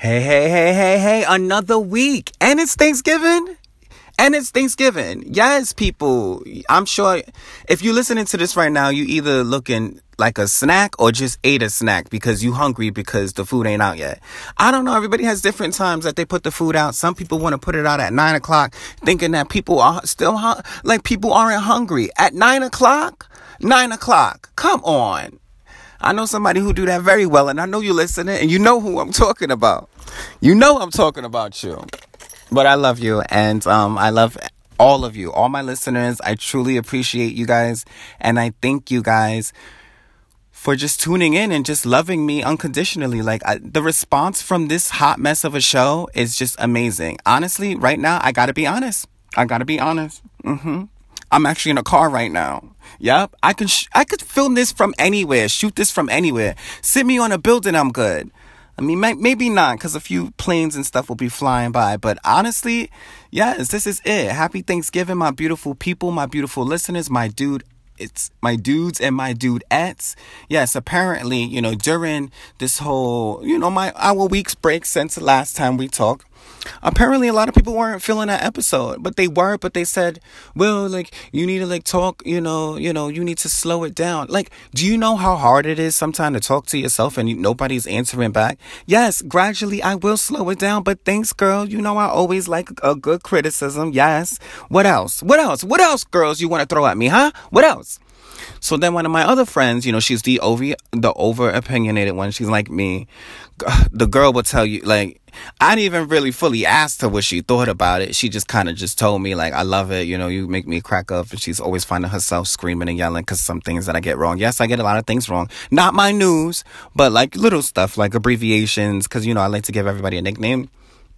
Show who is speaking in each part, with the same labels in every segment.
Speaker 1: Hey, hey, hey, hey, hey, another week. And it's Thanksgiving. And it's Thanksgiving. Yes, people. I'm sure if you're listening to this right now, you either looking like a snack or just ate a snack because you hungry because the food ain't out yet. I don't know. Everybody has different times that they put the food out. Some people want to put it out at nine o'clock thinking that people are still, like people aren't hungry at nine o'clock. Nine o'clock. Come on. I know somebody who do that very well, and I know you listening, and you know who I'm talking about. You know I'm talking about you. But I love you, and um, I love all of you, all my listeners. I truly appreciate you guys, and I thank you guys for just tuning in and just loving me unconditionally. Like I, the response from this hot mess of a show is just amazing. Honestly, right now, I gotta be honest. I gotta be honest. Mm-hmm. I'm actually in a car right now. Yep, I can sh- I could film this from anywhere, shoot this from anywhere. Sit me on a building, I'm good. I mean, may- maybe not, because a few planes and stuff will be flying by. But honestly, yes, this is it. Happy Thanksgiving, my beautiful people, my beautiful listeners, my dude. It's my dudes and my dudeettes. Yes, apparently, you know, during this whole, you know, my our week's break since the last time we talked, apparently a lot of people weren't feeling that episode but they were but they said well like you need to like talk you know you know you need to slow it down. Like do you know how hard it is sometimes to talk to yourself and nobody's answering back? Yes gradually i will slow it down but thanks girl. You know i always like a good criticism. Yes. What else? What else? What else girls you want to throw at me huh? What else so then one of my other friends, you know, she's the over the over opinionated one. She's like me. The girl will tell you like I didn't even really fully ask her what she thought about it. She just kind of just told me like I love it. You know, you make me crack up. And she's always finding herself screaming and yelling because some things that I get wrong. Yes, I get a lot of things wrong. Not my news, but like little stuff like abbreviations. Because you know I like to give everybody a nickname.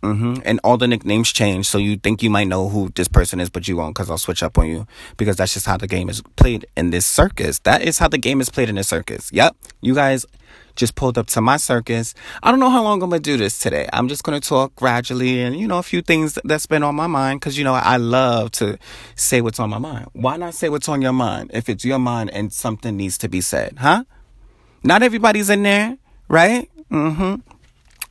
Speaker 1: Mm-hmm. And all the nicknames change, so you think you might know who this person is, but you won't, because I'll switch up on you. Because that's just how the game is played in this circus. That is how the game is played in this circus. Yep. You guys just pulled up to my circus. I don't know how long I'm gonna do this today. I'm just gonna talk gradually and you know a few things that's been on my mind because you know I love to say what's on my mind. Why not say what's on your mind if it's your mind and something needs to be said, huh? Not everybody's in there, right? Mm-hmm.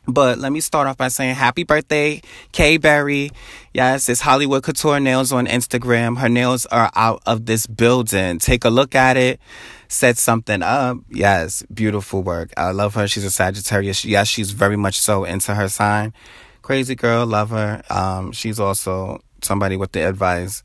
Speaker 1: But let me start off by saying happy birthday, Kay Berry. Yes, it's Hollywood Couture Nails on Instagram. Her nails are out of this building. Take a look at it. Set something up. Yes, beautiful work. I love her. She's a Sagittarius. Yes, she's very much so into her sign. Crazy girl, love her. Um, she's also somebody with the advice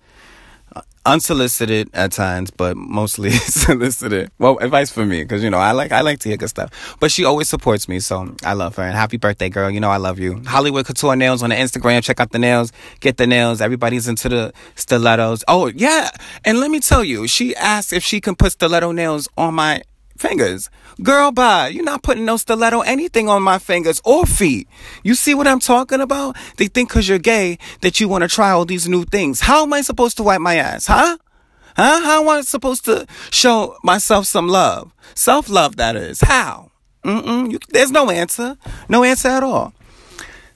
Speaker 1: unsolicited at times, but mostly solicited. Well, advice for me because you know I like I like to hear good stuff. But she always supports me, so I love her. And happy birthday, girl! You know I love you. Hollywood Couture Nails on the Instagram. Check out the nails. Get the nails. Everybody's into the stilettos. Oh yeah, and let me tell you, she asked if she can put stiletto nails on my fingers. Girl, bye. You're not putting no stiletto anything on my fingers or feet. You see what I'm talking about? They think because you're gay that you want to try all these new things. How am I supposed to wipe my ass, huh? Huh? How am I supposed to show myself some love? Self love, that is. How? Mm-mm. You, there's no answer. No answer at all.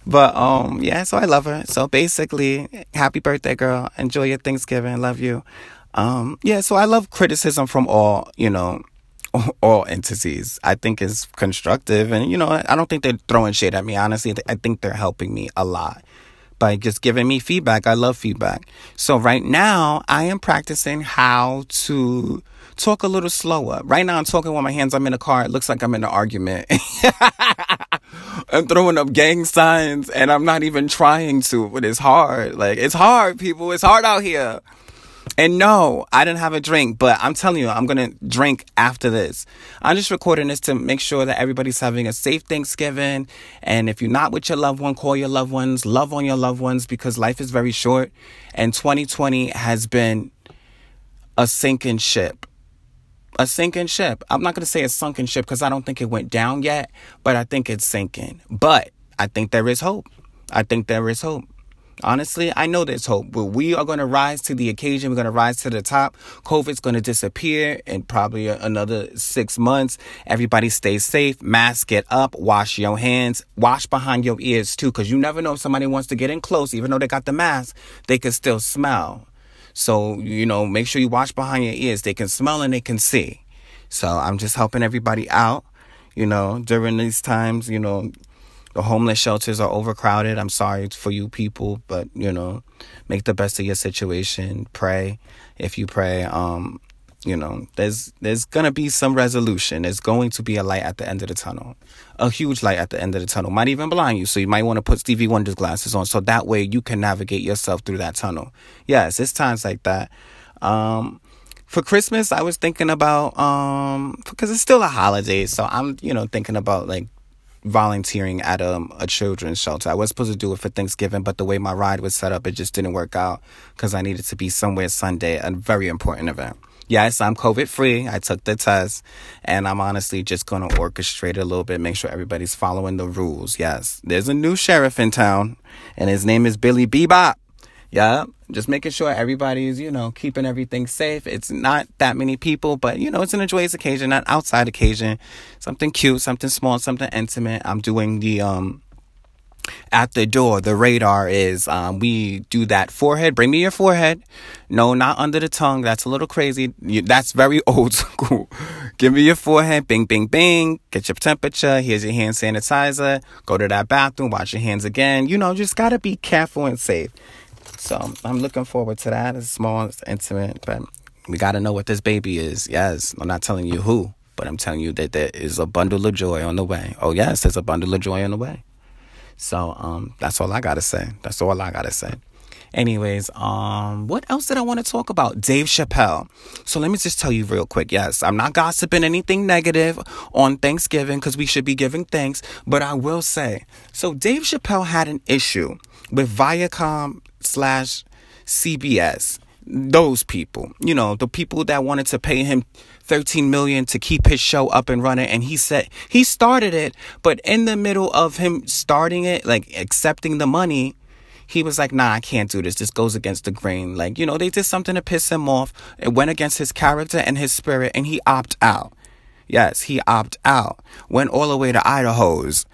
Speaker 1: But um, yeah. So I love her. So basically, happy birthday, girl. Enjoy your Thanksgiving. Love you. Um, yeah. So I love criticism from all you know all entities. I think is constructive, and you know, I don't think they're throwing shade at me. Honestly, I think they're helping me a lot by just giving me feedback. I love feedback. So right now, I am practicing how to talk a little slower. Right now, I'm talking with my hands. I'm in a car. It looks like I'm in an argument. I'm throwing up gang signs, and I'm not even trying to. But it's hard. Like it's hard, people. It's hard out here. And no, I didn't have a drink, but I'm telling you, I'm gonna drink after this. I'm just recording this to make sure that everybody's having a safe Thanksgiving. And if you're not with your loved one, call your loved ones, love on your loved ones because life is very short. And 2020 has been a sinking ship. A sinking ship. I'm not gonna say a sunken ship because I don't think it went down yet, but I think it's sinking. But I think there is hope. I think there is hope. Honestly, I know there's hope, but we are going to rise to the occasion. We're going to rise to the top. COVID's going to disappear in probably another six months. Everybody stay safe. Mask it up. Wash your hands. Wash behind your ears too, because you never know if somebody wants to get in close. Even though they got the mask, they can still smell. So, you know, make sure you wash behind your ears. They can smell and they can see. So I'm just helping everybody out, you know, during these times, you know, The homeless shelters are overcrowded. I'm sorry for you people, but you know, make the best of your situation. Pray. If you pray, um, you know, there's there's gonna be some resolution. There's going to be a light at the end of the tunnel. A huge light at the end of the tunnel. Might even blind you. So you might want to put Stevie Wonder's glasses on so that way you can navigate yourself through that tunnel. Yes, it's times like that. Um for Christmas I was thinking about um because it's still a holiday, so I'm, you know, thinking about like volunteering at um, a children's shelter. I was supposed to do it for Thanksgiving, but the way my ride was set up, it just didn't work out because I needed to be somewhere Sunday, a very important event. Yes, I'm COVID free. I took the test and I'm honestly just going to orchestrate a little bit, make sure everybody's following the rules. Yes, there's a new sheriff in town and his name is Billy Bebop. Yeah, just making sure everybody's, you know, keeping everything safe. It's not that many people, but you know, it's an joyous occasion, not outside occasion. Something cute, something small, something intimate. I'm doing the um at the door, the radar is um, we do that forehead. Bring me your forehead. No, not under the tongue. That's a little crazy. You, that's very old school. Give me your forehead. Bing, bing, bing. Get your temperature. Here's your hand sanitizer. Go to that bathroom. Wash your hands again. You know, just gotta be careful and safe. So I'm looking forward to that. It's small, it's intimate, but we gotta know what this baby is. Yes, I'm not telling you who, but I'm telling you that there is a bundle of joy on the way. Oh yes, there's a bundle of joy on the way. So um, that's all I gotta say. That's all I gotta say. Anyways, um, what else did I want to talk about? Dave Chappelle. So let me just tell you real quick. Yes, I'm not gossiping anything negative on Thanksgiving because we should be giving thanks. But I will say, so Dave Chappelle had an issue with Viacom slash CBS. Those people, you know, the people that wanted to pay him 13 million to keep his show up and running and he said he started it but in the middle of him starting it like accepting the money he was like nah i can't do this. This goes against the grain. Like you know they did something to piss him off. It went against his character and his spirit and he opt out. Yes he opt out. Went all the way to idaho's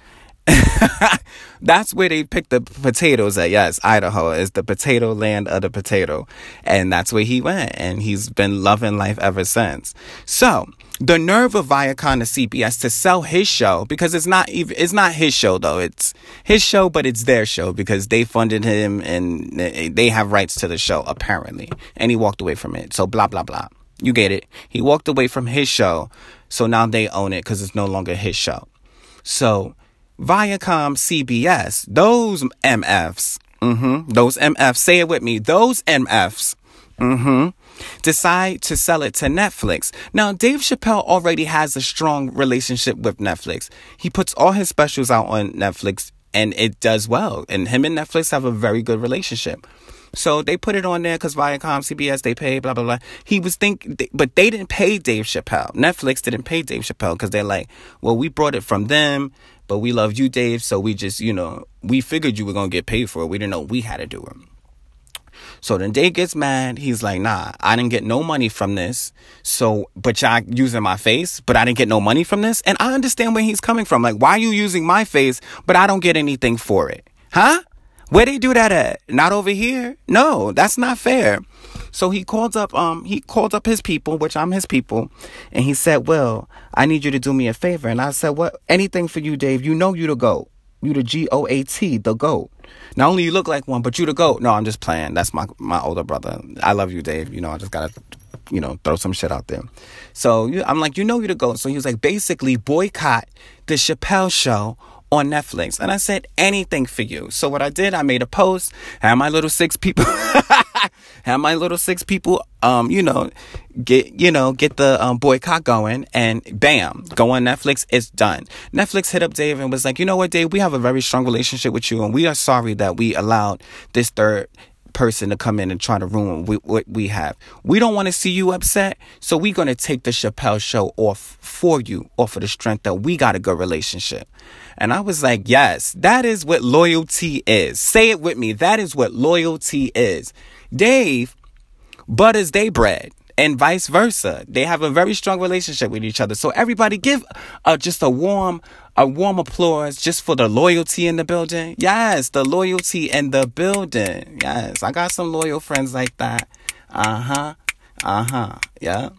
Speaker 1: that's where they pick the potatoes at. Yes, Idaho is the potato land of the potato. And that's where he went. And he's been loving life ever since. So, the nerve of Viacom to CBS to sell his show because it's not even it's not his show though it's his show but it's their show because they funded him and they have rights to the show apparently and he walked away from it so blah blah blah you get it he walked away from his show so now they own it because it's no longer his show so Viacom CBS, those MFs, mm-hmm, those MFs, say it with me, those MFs, mm-hmm, decide to sell it to Netflix. Now, Dave Chappelle already has a strong relationship with Netflix. He puts all his specials out on Netflix and it does well. And him and Netflix have a very good relationship. So they put it on there because Viacom, CBS, they pay, blah, blah, blah. He was think, but they didn't pay Dave Chappelle. Netflix didn't pay Dave Chappelle because they're like, well, we brought it from them but we loved you, Dave. So we just, you know, we figured you were to get paid for it. We didn't know we had to do it. So then Dave gets mad. He's like, nah, I didn't get no money from this. So, but y'all using my face, but I didn't get no money from this. And I understand where he's coming from. Like, why are you using my face, but I don't get anything for it? Huh? Where they do that at? Not over here? No, that's not fair. So he called up um he called up his people, which I'm his people, and he said, "Well, I need you to do me a favor." And I said, "What? Anything for you, Dave? You know you the goat. You the G O A T, the goat. Not only you look like one, but you the goat." No, I'm just playing. That's my my older brother. I love you, Dave. You know, I just gotta you know, throw some shit out there. So I'm like, you know, you the goat. So he was like, basically boycott the Chappelle show on Netflix. And I said, anything for you. So what I did, I made a post, had my little six people, had my little six people, um, you know, get, you know, get the um, boycott going and bam, go on Netflix. It's done. Netflix hit up Dave and was like, you know what, Dave, we have a very strong relationship with you and we are sorry that we allowed this third person to come in and try to ruin what we have. We don't want to see you upset, so we're going to take the Chappelle show off for you, off of the strength that we got a good relationship. And I was like, yes, that is what loyalty is. Say it with me. That is what loyalty is. Dave butters they bread and vice versa. They have a very strong relationship with each other. So everybody give uh, just a warm, a warm applause just for the loyalty in the building. Yes, the loyalty in the building. Yes, I got some loyal friends like that. Uh huh. Uh huh. Yeah.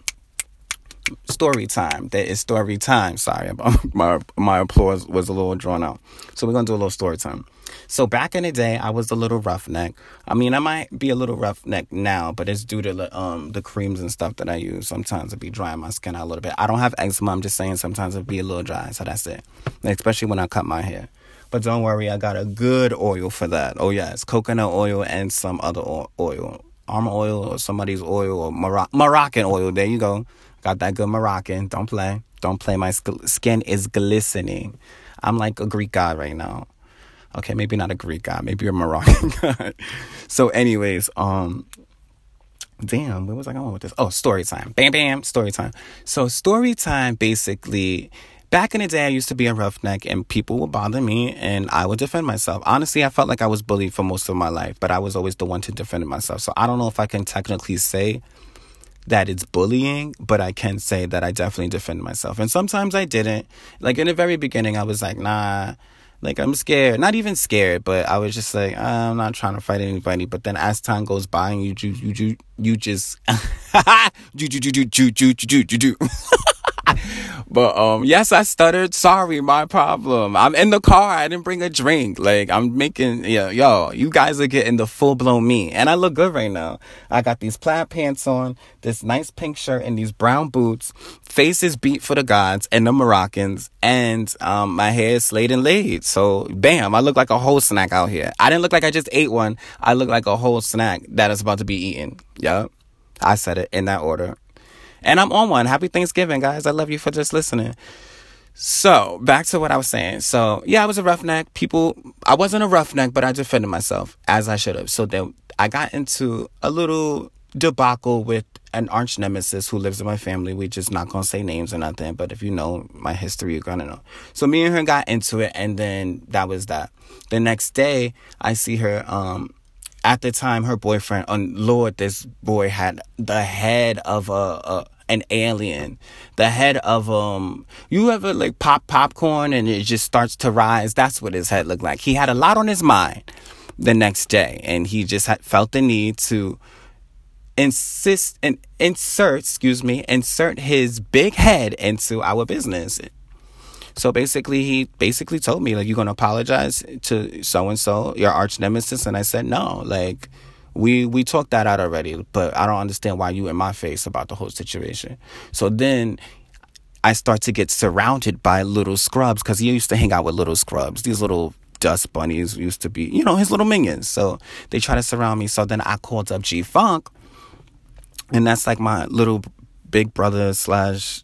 Speaker 1: Story time. That is story time. Sorry, my my applause was a little drawn out. So we're gonna do a little story time. So back in the day, I was a little roughneck. I mean, I might be a little roughneck now, but it's due to the, um the creams and stuff that I use. Sometimes it be drying my skin out a little bit. I don't have eczema. I'm just saying sometimes it be a little dry. So that's it. Especially when I cut my hair. But don't worry, I got a good oil for that. Oh yes, coconut oil and some other oil, arm oil or somebody's oil or Moroc- Moroccan oil. There you go. Got that good Moroccan. Don't play. Don't play. My skin is glistening. I'm like a Greek god right now. Okay, maybe not a Greek god, maybe you're a Moroccan god. so, anyways, um, damn, where was I going with this? Oh, story time. Bam, bam, story time. So, story time basically. Back in the day, I used to be a roughneck and people would bother me and I would defend myself. Honestly, I felt like I was bullied for most of my life, but I was always the one to defend myself. So I don't know if I can technically say that it's bullying, but I can say that I definitely defend myself. And sometimes I didn't. Like in the very beginning, I was like, nah, like I'm scared. Not even scared, but I was just like, ah, I'm not trying to fight anybody. But then as time goes by, and you you you you just you you you you you you you you but um, yes, I stuttered. Sorry, my problem. I'm in the car. I didn't bring a drink. Like I'm making, yeah, yo, you guys are getting the full blown me, and I look good right now. I got these plaid pants on, this nice pink shirt, and these brown boots. Face is beat for the gods and the Moroccans, and um, my hair is slayed and laid. So, bam, I look like a whole snack out here. I didn't look like I just ate one. I look like a whole snack that is about to be eaten. Yup. I said it in that order. And I'm on one. Happy Thanksgiving, guys. I love you for just listening. So, back to what I was saying. So, yeah, I was a roughneck. People, I wasn't a roughneck, but I defended myself as I should have. So, then I got into a little debacle with an arch nemesis who lives in my family. We just not gonna say names or nothing, but if you know my history, you're gonna know. So me and her got into it, and then that was that. The next day, I see her um, at the time her boyfriend on lord this boy had the head of a, a, an alien the head of um you ever like pop popcorn and it just starts to rise? That's what his head looked like. He had a lot on his mind the next day and he just had felt the need to insist and insert excuse me insert his big head into our business. So basically, he basically told me, like, you're to apologize to so and so, your arch nemesis. And I said, no, like, we we talked that out already, but I don't understand why you in my face about the whole situation. So then I start to get surrounded by little scrubs because he used to hang out with little scrubs. These little dust bunnies used to be, you know, his little minions. So they try to surround me. So then I called up G Funk, and that's like my little big brother slash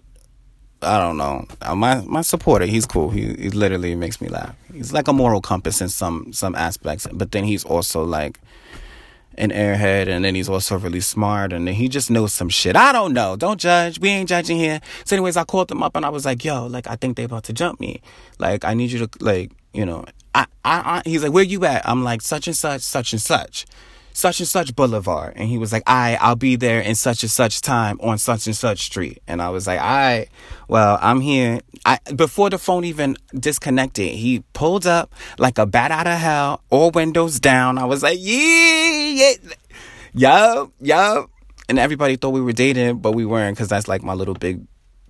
Speaker 1: I don't know. Uh, my my supporter, he's cool. He he literally makes me laugh. He's like a moral compass in some some aspects, but then he's also like an airhead, and then he's also really smart, and then he just knows some shit. I don't know. Don't judge. We ain't judging here. So, anyways, I called him up and I was like, "Yo, like I think they about to jump me. Like I need you to like you know." I I, I he's like, "Where you at?" I'm like, "Such and such, such and such." Such and such boulevard. And he was like i i'll be there in such and such time on such and such street. And i was like i well i'm here. I before the phone even disconnected he pulled up like a bat out of hell all windows down. I was like yeah yeah yup yup. And everybody thought we were dating but we weren't because that's like my little big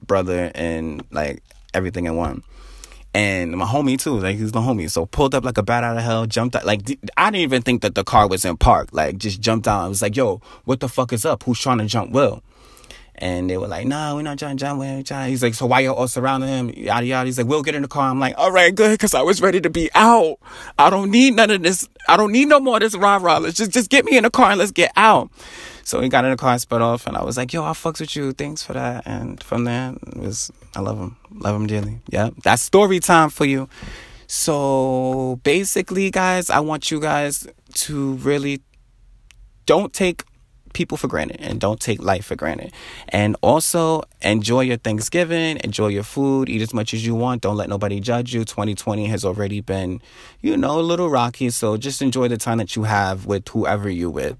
Speaker 1: brother and like everything in one and my homie too, like he's the homie. So pulled up like a bat out of hell, jumped out. Like I didn't even think that the car was in park. Like just jumped out. I was like, "Yo, what the fuck is up? Who's trying to jump Will?" And they were like, "No, we're not trying to jump Will." He's like, "So why y'all all surrounding him?" Yada yada. He's like, "We'll get in the car." I'm like, "All right, good," because I was ready to be out. I don't need none of this. I don't need no more of this rah rah. Let's just just get me in the car and let's get out. So we got in the car, sped off, and I was like, "Yo, I fucks with you. Thanks for that." And from there, it was I love him, love him dearly. Yeah, that's story time for you. So basically, guys, I want you guys to really don't take people for granted and don't take life for granted. And also enjoy your Thanksgiving, enjoy your food, eat as much as you want. Don't let nobody judge you. 2020 has already been, you know, a little rocky. So just enjoy the time that you have with whoever you with.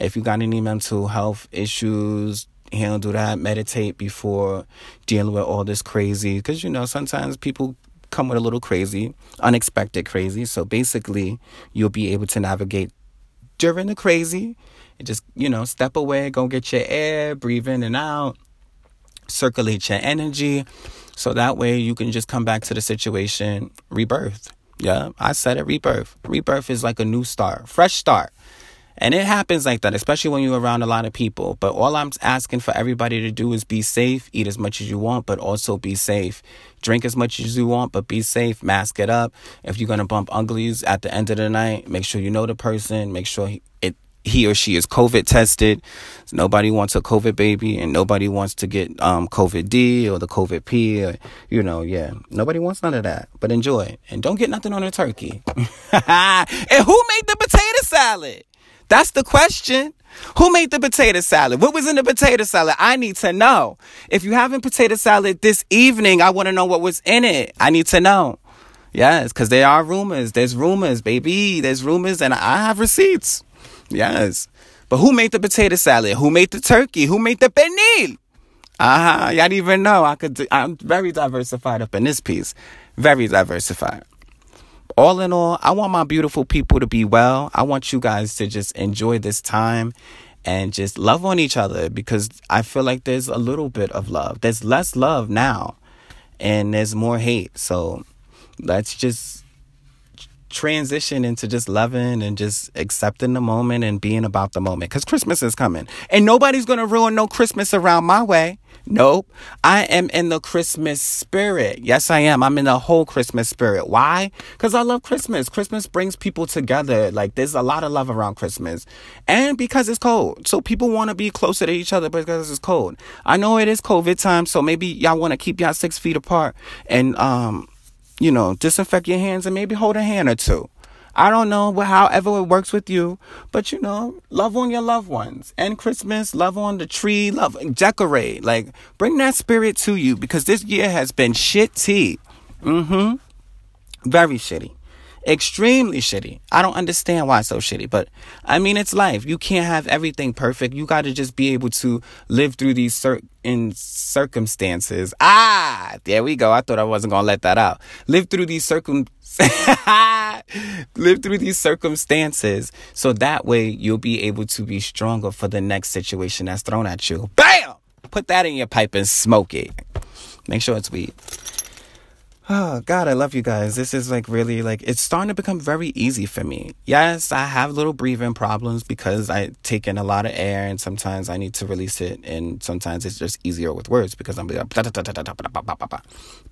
Speaker 1: If you got any mental health issues, handle that. Meditate before dealing with all this crazy. Because, you know, sometimes people come with a little crazy, unexpected crazy. So basically, you'll be able to navigate during the crazy and just, you know, step away, go get your air, breathe in and out. circulate your energy. So that way you can just come back to the situation rebirth. Yeah, I said it rebirth. Rebirth is like a new start, fresh start. And it happens like that, especially when you're around a lot of people. But all I'm asking for everybody to do is be safe, eat as much as you want, but also be safe. Drink as much as you want, but be safe. Mask it up. If you're gonna bump uglies at the end of the night, make sure you know the person. Make sure he, it he or she is COVID tested. Nobody wants a COVID baby, and nobody wants to get um, COVID D or the COVID P. Or, you know, yeah, nobody wants none of that. But enjoy, and don't get nothing on a turkey. and who made the potato salad? That's the question. Who made the potato salad? What was in the potato salad? I need to know. If you having potato salad this evening, I want to know what was in it. I need to know. Yes, because there are rumors. There's rumors, baby. There's rumors, and I have receipts. Yes. But who made the potato salad? Who made the turkey? Who made the pernil? Uh-huh. Y'all didn't even know. I could. I'm very diversified up in this piece. Very diversified all in all, I want my beautiful people to be well. I want you guys to just enjoy this time and just love on each other because I feel like there's a little bit of love. There's less love now and there's more hate. So let's just transition into just loving and just accepting the moment and being about the moment because Christmas is coming and nobody's going to ruin no Christmas around my way. Nope. I am in the Christmas spirit. Yes, I am. I'm in the whole Christmas spirit. Why? Because I love Christmas. Christmas brings people together. Like, there's a lot of love around Christmas. And because it's cold. So people want to be closer to each other because it's cold. I know it is COVID time. So maybe y'all want to keep y'all six feet apart and, um, you know, disinfect your hands and maybe hold a hand or two. I don't know however it works with you, but you know, love on your loved ones. And Christmas, love on the tree, love decorate. Like bring that spirit to you because this year has been shitty. Mm-hmm. Very shitty. Extremely shitty. I don't understand why it's so shitty, but I mean it's life. You can't have everything perfect. You got to just be able to live through these certain circumstances. Ah, there we go. I thought I wasn't gonna let that out. Live through these circum live through these circumstances so that way you'll be able to be stronger for the next situation that's thrown at you. Bam! Put that in your pipe and smoke it. Make sure it's weed. Oh God, I love you guys. This is like really like it's starting to become very easy for me. Yes, I have little breathing problems because I take in a lot of air and sometimes I need to release it and sometimes it's just easier with words because I'm like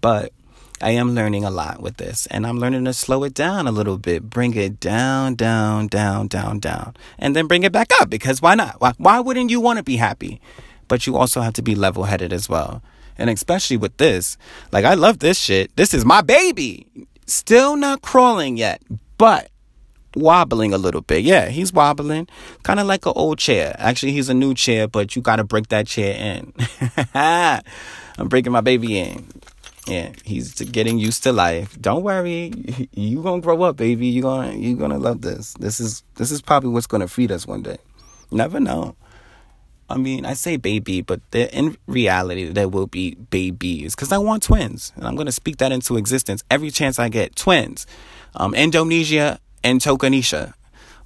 Speaker 1: but I am learning a lot with this, and I'm learning to slow it down a little bit, bring it down, down, down, down, down, and then bring it back up because why not? Why, why wouldn't you want to be happy? But you also have to be level headed as well. And especially with this, like, I love this shit. This is my baby. Still not crawling yet, but wobbling a little bit. Yeah, he's wobbling, kind of like an old chair. Actually, he's a new chair, but you got to break that chair in. I'm breaking my baby in yeah, he's getting used to life. Don't worry, you gonna grow up, baby. You gonna you gonna love this. This is this is probably what's gonna feed us one day. Never know. I mean, I say baby, but in reality, there will be babies because I want twins, and I'm gonna speak that into existence every chance I get. Twins, um, Indonesia and Tokanisha,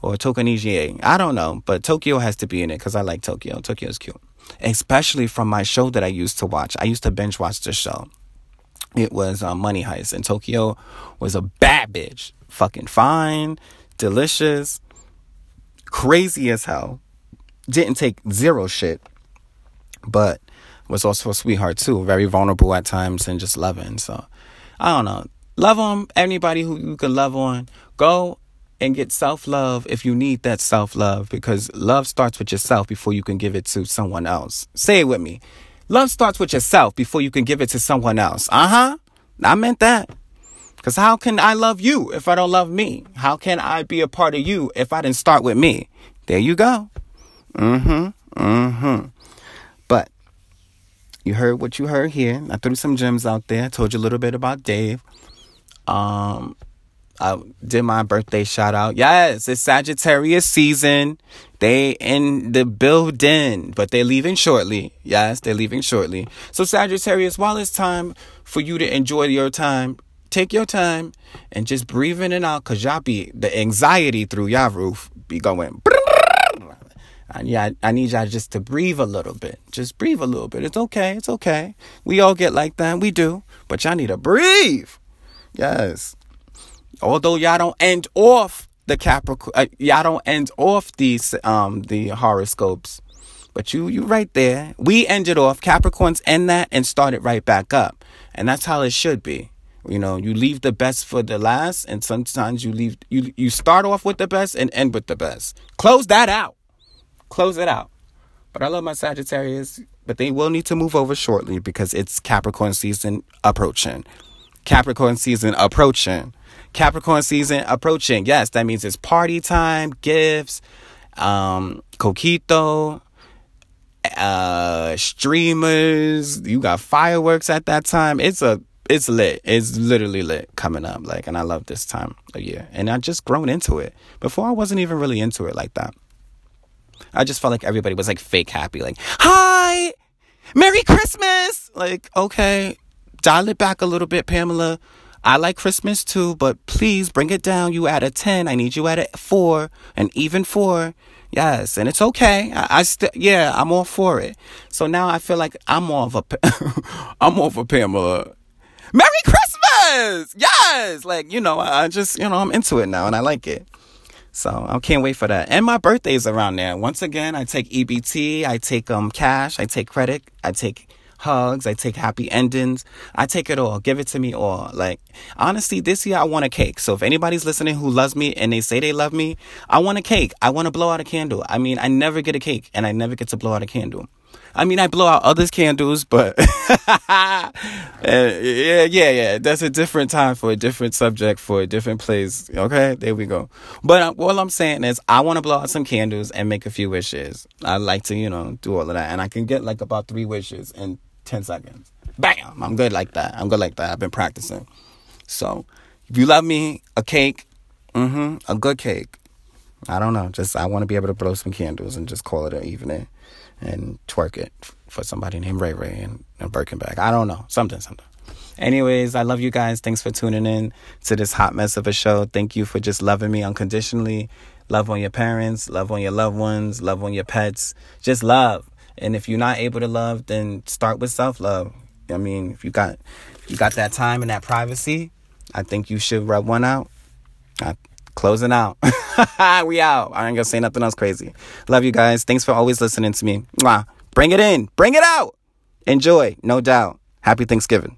Speaker 1: or Tokanisha. I don't know, but Tokyo has to be in it because I like Tokyo. Tokyo is cute, especially from my show that I used to watch. I used to binge watch the show it was uh, Money Heist. And Tokyo was a bad bitch. Fucking fine, delicious, crazy as hell. Didn't take zero shit, but was also a sweetheart too. Very vulnerable at times and just loving. So, I don't know. Love on anybody who you can love on. Go and get self love if you need that self love because love starts with yourself before you can give it to someone else. Say it with me. Love starts with yourself before you can give it to someone else. Uh huh. I meant that. Because how can I love you if I don't love me? How can I be a part of you if I didn't start with me? There you go. Mm hmm. Mm hmm. But you heard what you heard here. I threw some gems out there. I told you a little bit about Dave. Um, I did my birthday shout out. Yes, it's Sagittarius season. They in the building, but they're leaving shortly. Yes, they're leaving shortly. So Sagittarius, while it's time for you to enjoy your time, take your time and just breathe in and out, cause y'all be the anxiety through y'all roof be going. And yeah, I, I need y'all just to breathe a little bit. Just breathe a little bit. It's okay. It's okay. We all get like that. We do. But y'all need to breathe. Yes. Although y'all don't end off the Capricorn, uh, y'all don't end off these um the horoscopes. But you you right there. We ended off. Capricorns end that and start it right back up. And that's how it should be. You know, you leave the best for the last, and sometimes you leave you you start off with the best and end with the best. Close that out. Close it out. But I love my Sagittarius, but they will need to move over shortly because it's Capricorn season approaching. Capricorn season approaching. Capricorn season approaching. Yes, that means it's party time, gifts, um, coquito, uh, streamers. You got fireworks at that time. It's a it's lit. It's literally lit coming up. Like, and I love this time of year. And I just grown into it. Before I wasn't even really into it like that. I just felt like everybody was like fake happy. Like, hi, Merry Christmas. Like, okay, dial it back a little bit, Pamela. I like Christmas too, but please bring it down. You at a 10. I need you at a 4, an even 4. Yes, and it's okay. I, I still, yeah, I'm all for it. So now I feel like I'm more of a, I'm more of a Pamela Merry Christmas! Yes! Like, you know, I just, you know, I'm into it now and I like it. So I can't wait for that. And my birthday's around there. Once again, I take EBT, I take um cash, I take credit, I take hugs, I take happy endings. I take it all. Give it to me all. Like honestly, this year I want a cake. So if anybody's listening who loves me and they say they love me, I want a cake. I want to blow out a candle. I mean, I never get a cake and I never get to blow out a candle. I mean, I blow out others' candles, but yeah, yeah, yeah. That's a different time for a different subject for a different place. Okay, there we go. But uh, all I'm saying is, I want to blow out some candles and make a few wishes. I like to, you know, do all of that, and I can get like about three wishes in ten seconds. Bam! I'm good like that. I'm good like that. I've been practicing. So, if you love me, a cake, mm-hmm, a good cake. I don't know. Just I want to be able to blow some candles and just call it an evening and twerk it for somebody named Ray Ray and, and Birkenback. I don't know. Something, something. Anyways, I love you guys. Thanks for tuning in to this hot mess of a show. Thank you for just loving me unconditionally. Love on your parents, love on your loved ones, love on your pets. Just love. And if you're not able to love, then start with self love. I mean, if you got if you got that time and that privacy, I think you should rub one out. I, closing out. we out. I ain't gonna say nothing else crazy. Love you guys. Thanks for always listening to me. Mwah. Bring it in. Bring it out. Enjoy. No doubt. Happy Thanksgiving.